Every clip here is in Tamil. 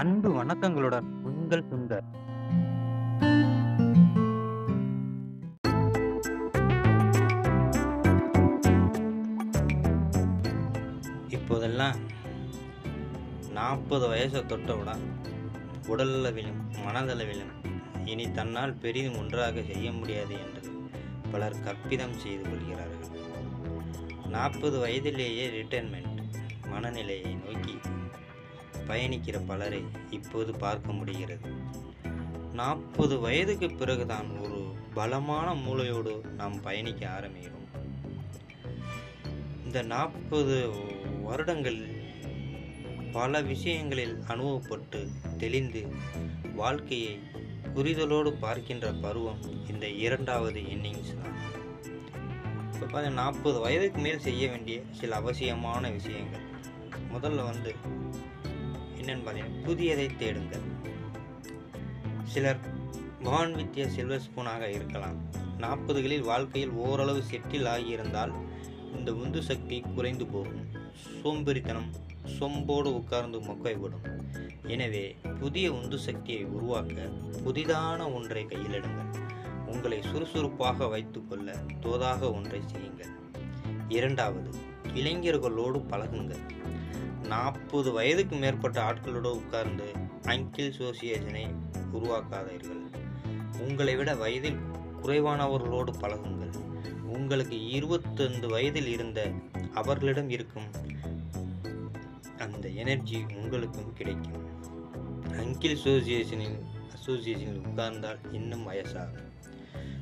அன்பு வணக்கங்களுடன் உங்கள் சுந்தர். இப்போதெல்லாம் நாற்பது வயசை தொட்டவுடன் உடலளவிலும் மனதளவிலும் இனி தன்னால் பெரிதும் ஒன்றாக செய்ய முடியாது என்று பலர் கற்பிதம் செய்து கொள்கிறார்கள். நாற்பது வயதிலேயே ரிட்டைர்மெண்ட் மனநிலையை நோக்கி பயணிக்கிற பலரை இப்போது பார்க்க முடிகிறது. நாற்பது வயதுக்கு பிறகுதான் ஒரு பலமான மூளையோடு நாம் பயணிக்க ஆரம்பிக்கிறோம். இந்த நாற்பது வருடங்கள் பல விஷயங்களில் அனுபவப்பட்டு தெளிந்து வாழ்க்கையை புரிதலோடு பார்க்கின்ற பருவம் இந்த இரண்டாவது இன்னிங்ஸ் தான். இப்போ பார்த்தீங்கன்னா நாற்பது வயதுக்கு மேல் செய்ய வேண்டிய சில அவசியமான விஷயங்கள். முதல்ல வந்து என்னன்னு பார்த்தீங்கன்னா புதியதை தேடுங்கள். சிலர் பான் வித்திய சில்வர் ஸ்பூனாக இருக்கலாம். நாற்பதுகளில் வாழ்க்கையில் ஓரளவு செட்டில் ஆகியிருந்தால் இந்த உந்து சக்தி குறைந்து போகும். சோம்பேறித்தனம் சொம்போடு உட்கார்ந்து மொக்கைவிடும் எனவே புதிய உந்து சக்தியை உருவாக்க புதிதான ஒன்றை கையிலிடுங்கள். உங்களை சுறுசுறுப்பாக வைத்துக்கொள்ள தோதாக ஒன்றை செய்யுங்கள். இரண்டாவது இளைஞர்களோடு பழகுங்கள். நாற்பது வயதுக்கு மேற்பட்ட ஆட்களோடு உட்கார்ந்து அங்கிள் சோசியேஷனை உருவாக்காதீர்கள். உங்களை விட வயதில் குறைவானவர்களோடு பழகுங்கள். உங்களுக்கு இருபத்தைந்து வயதில் இருந்த அவர்களிடம் இருக்கும் அந்த எனர்ஜி உங்களுக்கும் கிடைக்கும். அங்கிள் அசோசியேஷனில் அசோசியேஷனில் உட்கார்ந்தால் இன்னும் வயசாகும்.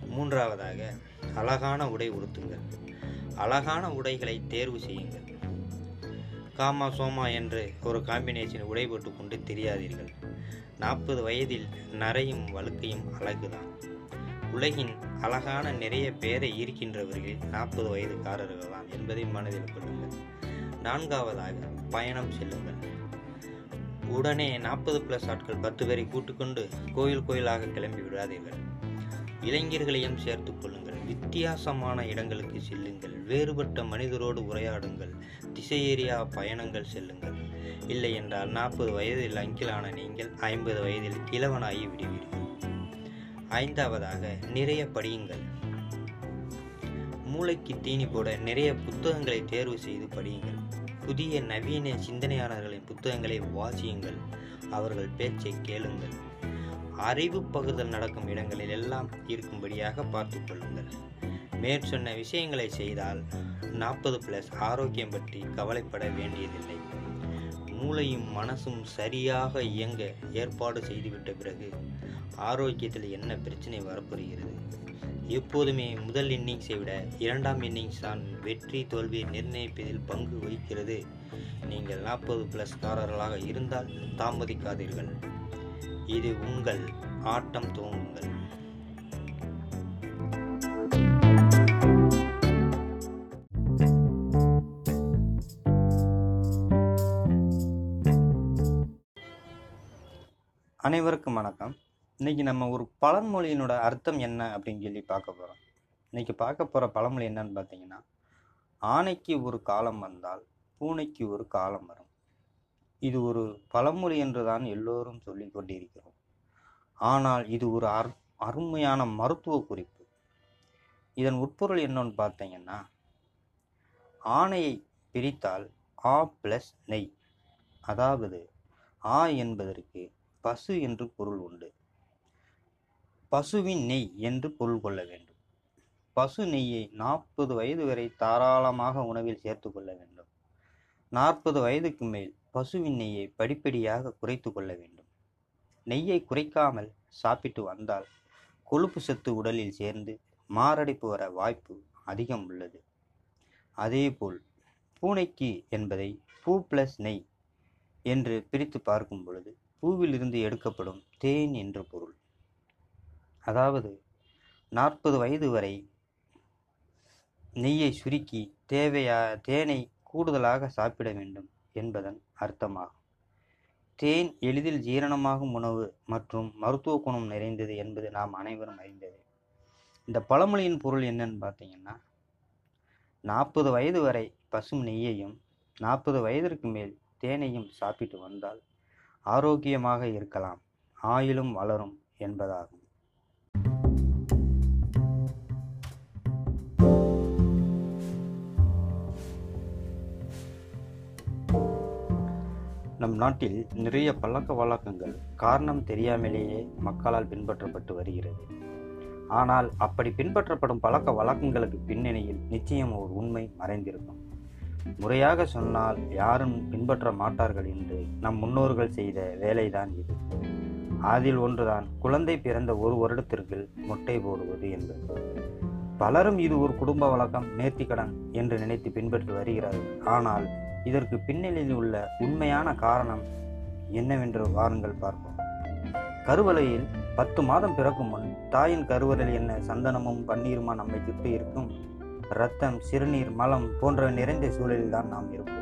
மூன்றாவதாக அழகான உடை உடுத்துங்கள். அழகான உடைகளை தேர்வு செய்யுங்கள். காமா சோமா என்று ஒரு காம்பினேஷன் உடைபட்டு கொண்டு தெரியாதீர்கள். நாற்பது வயதில் நரையும் வழுக்கையும் அழகுதான். உலகின் அழகான நிறைய பேரை ஈர்க்கின்றவர்கள் நாற்பது வயதுக்காரர்கள் தான் என்பதை மனதில் கொள்ளுங்கள். நான்காவதாக பயணம் செல்லுங்கள். உடனே நாற்பது பிளஸ் ஆட்கள் பத்து பேரை கூட்டுக்கொண்டு கோயில் கோயிலாக கிளம்பி விடாதீர்கள். இளைஞர்களையும் சேர்த்துக் கொள்ளுங்கள். வித்தியாசமான இடங்களுக்கு செல்லுங்கள். வேறுபட்ட மனிதரோடு உரையாடுங்கள். திசையேறியா பயணங்கள் செல்லுங்கள். இல்லை என்றால் நாற்பது வயதில் அங்கிலான நீங்கள் ஐம்பது வயதில் இளவனாகி விடுவீர்கள். ஐந்தாவதாக நிறைய படியுங்கள். மூளைக்கு தீனி போட நிறைய புத்தகங்களை தேர்வு செய்து படியுங்கள். புதிய நவீன சிந்தனையாளர்களின் புத்தகங்களை வாசியுங்கள். அவர்கள் பேச்சை கேளுங்கள். அறிவு பகுதல் நடக்கும் இடங்களில் எல்லாம் இருக்கும்படியாக பார்த்து கொள்ளுங்கள். மேற்சொன்ன விஷயங்களை செய்தால் நாற்பது பிளஸ் ஆரோக்கியம் பற்றி கவலைப்பட வேண்டியதில்லை. மூளையும் மனசும் சரியாக இயங்க ஏற்பாடு செய்துவிட்ட பிறகு ஆரோக்கியத்தில் என்ன பிரச்சனை வரப்போகிறது? எப்போதுமே முதல் இன்னிங்ஸை விட இரண்டாம் இன்னிங்ஸ் தான் வெற்றி தோல்வியை நிர்ணயிப்பதில் பங்கு வகிக்கிறது. நீங்கள் நாற்பது பிளஸ் காரர்களாக இருந்தால் தாமதிக்காதீர்கள். இது உங்கள் ஆட்டம் தூங்குங்கள். அனைவருக்கும் வணக்கம். இன்னைக்கு நம்ம ஒரு பழமொழியினோட அர்த்தம் என்ன அப்படின்னு சொல்லி பார்க்க போகிறோம் இன்றைக்கி பார்க்க போகிற பழமொழி என்னன்னு பார்த்தீங்கன்னா ஆனைக்கு ஒரு காலம் வந்தால் பூனைக்கு ஒரு காலம் வரும். இது ஒரு பழமொழி என்று தான் எல்லோரும் சொல்லி கொண்டிருக்கிறோம். ஆனால் இது ஒரு அர் அருமையான மருத்துவ குறிப்பு. இதன் உட்பொருள் என்னன்னு பார்த்தீங்கன்னா ஆணையை பிரித்தால் ஆ ப்ளஸ் நெய். அதாவது ஆ என்பதற்கு பசு என்று பொருள் உண்டு. பசுவின் நெய் என்று பொருள் கொள்ள வேண்டும். பசு நெய்யை நாற்பது வயது வரை தாராளமாக உணவில் சேர்த்து கொள்ள வேண்டும். நாற்பது வயதுக்கு மேல் பசுவின் நெய்யை படிப்படியாக குறைத்து கொள்ள வேண்டும். நெய்யை குறைக்காமல் சாப்பிட்டு வந்தால் கொழுப்பு சத்து உடலில் சேர்ந்து மாரடைப்பு வர வாய்ப்பு அதிகம் உள்ளது. அதேபோல் பூனைக்கு என்பதை பூ பிளஸ் நெய் என்று பிரித்து பார்க்கும் பொழுது பூவிலிருந்து எடுக்கப்படும் தேன் என்று பொருள். அதாவது நாற்பது வயது வரை நெய்யை சுருக்கி தேவையா தேனை கூடுதலாக சாப்பிட வேண்டும் என்பதன் அர்த்தமாகும். தேன் எளிதில் ஜீரணமாகும் உணவு மற்றும் மருத்துவ குணம் நிறைந்தது என்பது நாம் அனைவரும் அறிந்தது. இந்த பழமொழியின் பொருள் என்னன்னு பார்த்தீங்கன்னா நாற்பது வயது வரை பசும் நெய்யையும் நாற்பது வயதிற்கு மேல் தேனையும் சாப்பிட்டு வந்தால் ஆரோக்கியமாக இருக்கலாம் ஆயிலும் வளரும் என்பதாகும். நம் நாட்டில் நிறைய பழக்க வழக்கங்கள் காரணம் தெரியாமலேயே மக்களால் பின்பற்றப்பட்டு வருகிறது. ஆனால் அப்படி பின்பற்றப்படும் பழக்க வழக்கங்களுக்கு பின்னணியில் நிச்சயம் ஒரு உண்மை மறைந்திருக்கும். முறையாக சொன்னால் யாரும் பின்பற்ற மாட்டார்கள் என்று நம் முன்னோர்கள் செய்த வேலைதான் இது. அதில் ஒன்றுதான் குழந்தை பிறந்த ஒரு வருடத்திற்கு முட்டை போடுவது என்பது. பலரும் இது ஒரு குடும்ப வழக்கம் நேர்த்திக்கடன் என்று நினைத்து பின்பற்றி வருகிறார்கள். ஆனால் இதற்கு பின்னணியில் உள்ள உண்மையான காரணம் என்னவென்று வாருங்கள் பார்ப்போம். கருவலையில் பத்து மாதம் பிறக்கும் முன் தாயின் கருவறையில் என்ன சந்தனமும் பன்னீருமா நம்மை சுற்றி இருக்கும்? இரத்தம் சிறுநீர் மலம் போன்றவை நிறைந்த சூழலில் தான் நாம் இருப்போம்.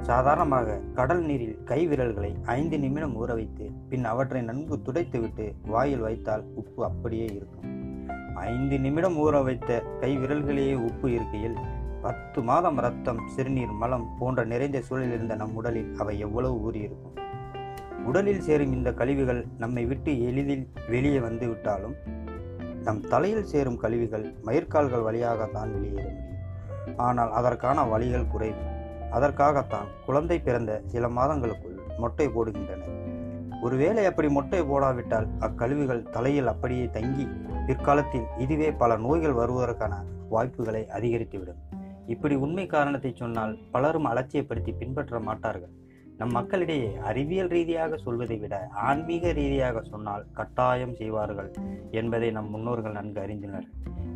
சாதாரணமாக கடல் நீரில் கை விரல்களை ஐந்து நிமிடம் ஊற வைத்து பின் அவற்றை நன்கு துடைத்துவிட்டு வாயில் வைத்தால் உப்பு அப்படியே இருக்கும். ஐந்து நிமிடம் ஊற வைத்த கை விரல்களையே உப்பு இருக்கையில் பத்து மாதம் ரத்தம் சிறுநீர் மலம் போன்ற நிறைந்த சூழலில் இருந்த நம் உடலில் அவை எவ்வளவு ஊறியிருக்கும்? உடலில் சேரும் இந்த கழிவுகள் நம்மை விட்டு எளிதில் வெளியே வந்து விட்டாலும் நம் தலையில் சேரும் கழிவுகள் மயிர்கால்கள் வழியாகத்தான் வெளியேற முடியும் ஆனால் அதற்கான வழிகள் குறைவு. அதற்காகத்தான் குழந்தை பிறந்த சில மாதங்களுக்குள் மொட்டை போடுகின்றன. ஒருவேளை அப்படி மொட்டை போடாவிட்டால் அக்கழிவுகள் தலையில் அப்படியே தங்கி பிற்காலத்தில் இதுவே பல நோய்கள் வருவதற்கான வாய்ப்புகளை அதிகரித்துவிடும். இப்படி உண்மை காரணத்தை சொன்னால் பலரும் அலட்சியப்படுத்தி பின்பற்ற மாட்டார்கள். நம் மக்களிடையே அறிவியல் ரீதியாக சொல்வதை விட ஆன்மீக ரீதியாக சொன்னால் கட்டாயம் செய்வார்கள் என்பதை நம் முன்னோர்கள் நன்கு அறிந்தனர்.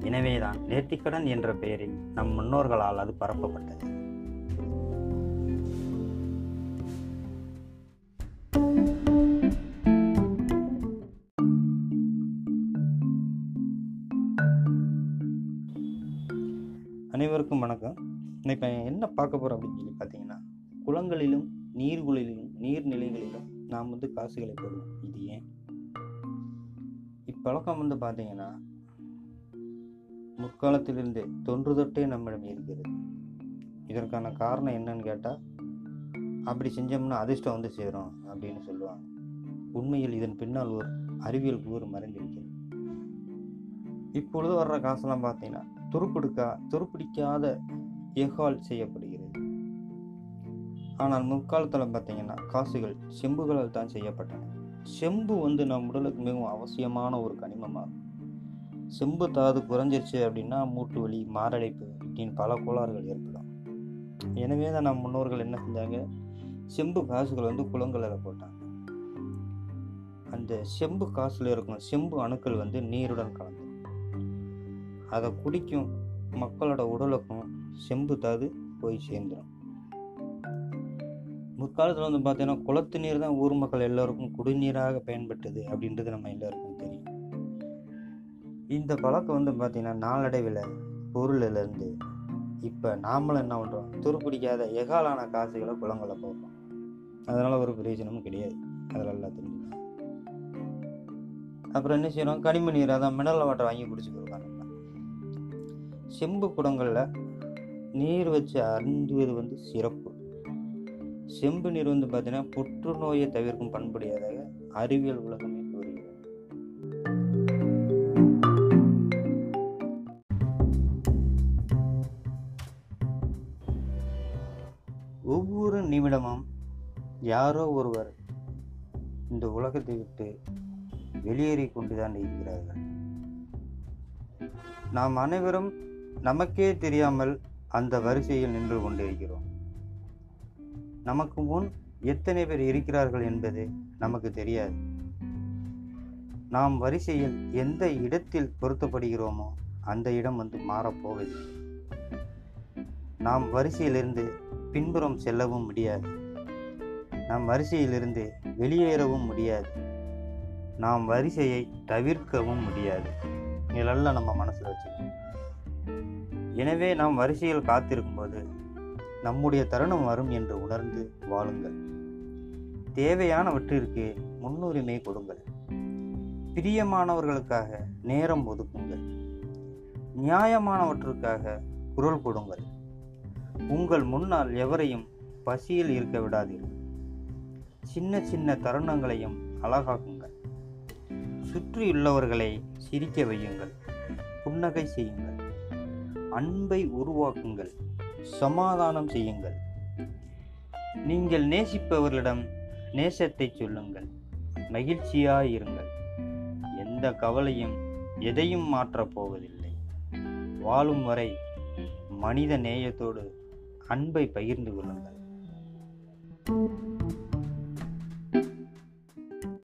எனவேதான் நேர்த்திக்கடன் என்ற பெயரில் நம் முன்னோர்களால் அது பரப்பப்பட்டது. இப்போ என்ன பார்க்க போகிறோம் அப்படின்னு சொல்லி பார்த்தீங்கன்னா குளங்களிலும் நீர்குளிலும் நீர்நிலைகளிலும் நாம் வந்து காசுகளை போடுவோம் இது ஏன்? இப்பழக்கம் வந்து பார்த்தீங்கன்னா முற்காலத்திலிருந்தே தொன்று தொட்டே நம்மிடம் இருக்கிறது. இதற்கான காரணம் என்னன்னு கேட்டால் அப்படி செஞ்சோம்னா அதிர்ஷ்டம் வந்து சேரும் அப்படின்னு சொல்லுவாங்க. உண்மையில் இதன் பின்னால் ஒரு அறிவியல் கூறு மறைந்திருக்கிறது இப்பொழுது வர்ற காசெல்லாம் பார்த்தீங்கன்னா துருப்பிடுக்கா துருப்பிடிக்காத எஹால் செய்யப்படுகிறது. ஆனால் முற்காலத்தில் பார்த்தீங்கன்னா காசுகள் செம்புகளால் தான் செய்யப்பட்டன. செம்பு வந்து நம் உடலுக்கு மிகவும் அவசியமான ஒரு கனிமமாகும். செம்பு தாது குறைஞ்சிருச்சு அப்படின்னா மூட்டு வலி மாரடைப்பு இப்படின்னு பல கோளாறுகள் ஏற்படும். எனவே தான் நம் முன்னோர்கள் என்ன செஞ்சாங்க? செம்பு காசுகள் வந்து குளங்களில் போட்டாங்க. அந்த செம்பு காசில் இருக்கும் செம்பு அணுக்கள் வந்து நீருடன் கலந்து அதை குடிக்கும் மக்களோட உடலுக்கும் செம்பு தாது போய் சேர்ந்துடும் முற்காலத்தில் வந்து பார்த்தீங்கன்னா குளத்து நீர் தான் ஊர் மக்கள் எல்லோருக்கும் குடிநீராக பயன்பட்டது அப்படின்றது நம்ம எல்லாருக்கும் தெரியும். இந்த பழக்கம் வந்து பார்த்திங்கன்னா நாளடைவில் பொருளிலிருந்து இப்போ நாமளும் என்ன பண்ணுறோம் துருப்பிடிக்காத எகாலான காசுகளை குளங்களை போடுறோம். அதனால் ஒரு பிரயோஜனமும் கிடையாது. அதில் எல்லாம் அப்புறம் என்ன செய்கிறோம் கனிம நீர் அதான் மினரல் வாட்டர் வாங்கி குடிச்சுக்கிறோம் நம்ம செம்பு குடங்களில் நீர் வச்சு அருந்துவது வந்து சிறப்பு. செம்பு நீர் வந்து பார்த்தீங்கன்னா புற்றுநோயை தவிர்க்கும் பண்புடையதாக அறிவியல் உலகமே கூறுகிறது. ஒவ்வொரு நிமிடமும் யாரோ ஒருவர் இந்த உலகத்தை விட்டு வெளியேறி கொண்டுதான் இருக்கிறார்கள். நாம் அனைவரும் நமக்கே தெரியாமல் அந்த வரிசையில் நின்று கொண்டிருக்கிறோம். நமக்கு முன் எத்தனை பேர் இருக்கிறார்கள் என்பது நமக்கு தெரியாது. நாம் வரிசையில் எந்த இடத்தில் பொருத்தப்படுகிறோமோ அந்த இடம் வந்து மாறப்போவது நாம் வரிசையிலிருந்து பின்புறம் செல்லவும் முடியாது. நாம் வரிசையிலிருந்து வெளியேறவும் முடியாது. நாம் வரிசையை தவிர்க்கவும் முடியாது. இதெல்லாம் நம்ம மனசில் வச்சுக்கணும். எனவே நாம் வரிசையில் காத்திருக்கும்போது நம்முடைய தருணம் வரும் என்று உணர்ந்து வாழுங்கள். தேவையானவற்றிற்கு முன்னுரிமை கொடுங்கள். பிரியமானவர்களுக்காக நேரம் ஒதுக்குங்கள். நியாயமானவற்றுக்காக குரல் கொடுங்கள் உங்கள் முன்னால் எவரையும் பசியில் இருக்க விடாதீர்கள். சின்ன சின்ன தருணங்களையும் அழகாக்குங்கள். சுற்றியுள்ளவர்களை சிரிக்க வையுங்கள். புன்னகை செய்யுங்கள். அன்பை உருவாக்குங்கள் சமாதானம் செய்யுங்கள். நீங்கள் நேசிப்பவர்களிடம் நேசத்தை சொல்லுங்கள் மகிழ்ச்சியாயிருங்கள் எந்த கவலையும் எதையும் மாற்றப் போவதில்லை. வாழும் வரை மனித நேயத்தோடு அன்பை பகிர்ந்து கொள்ளுங்கள்.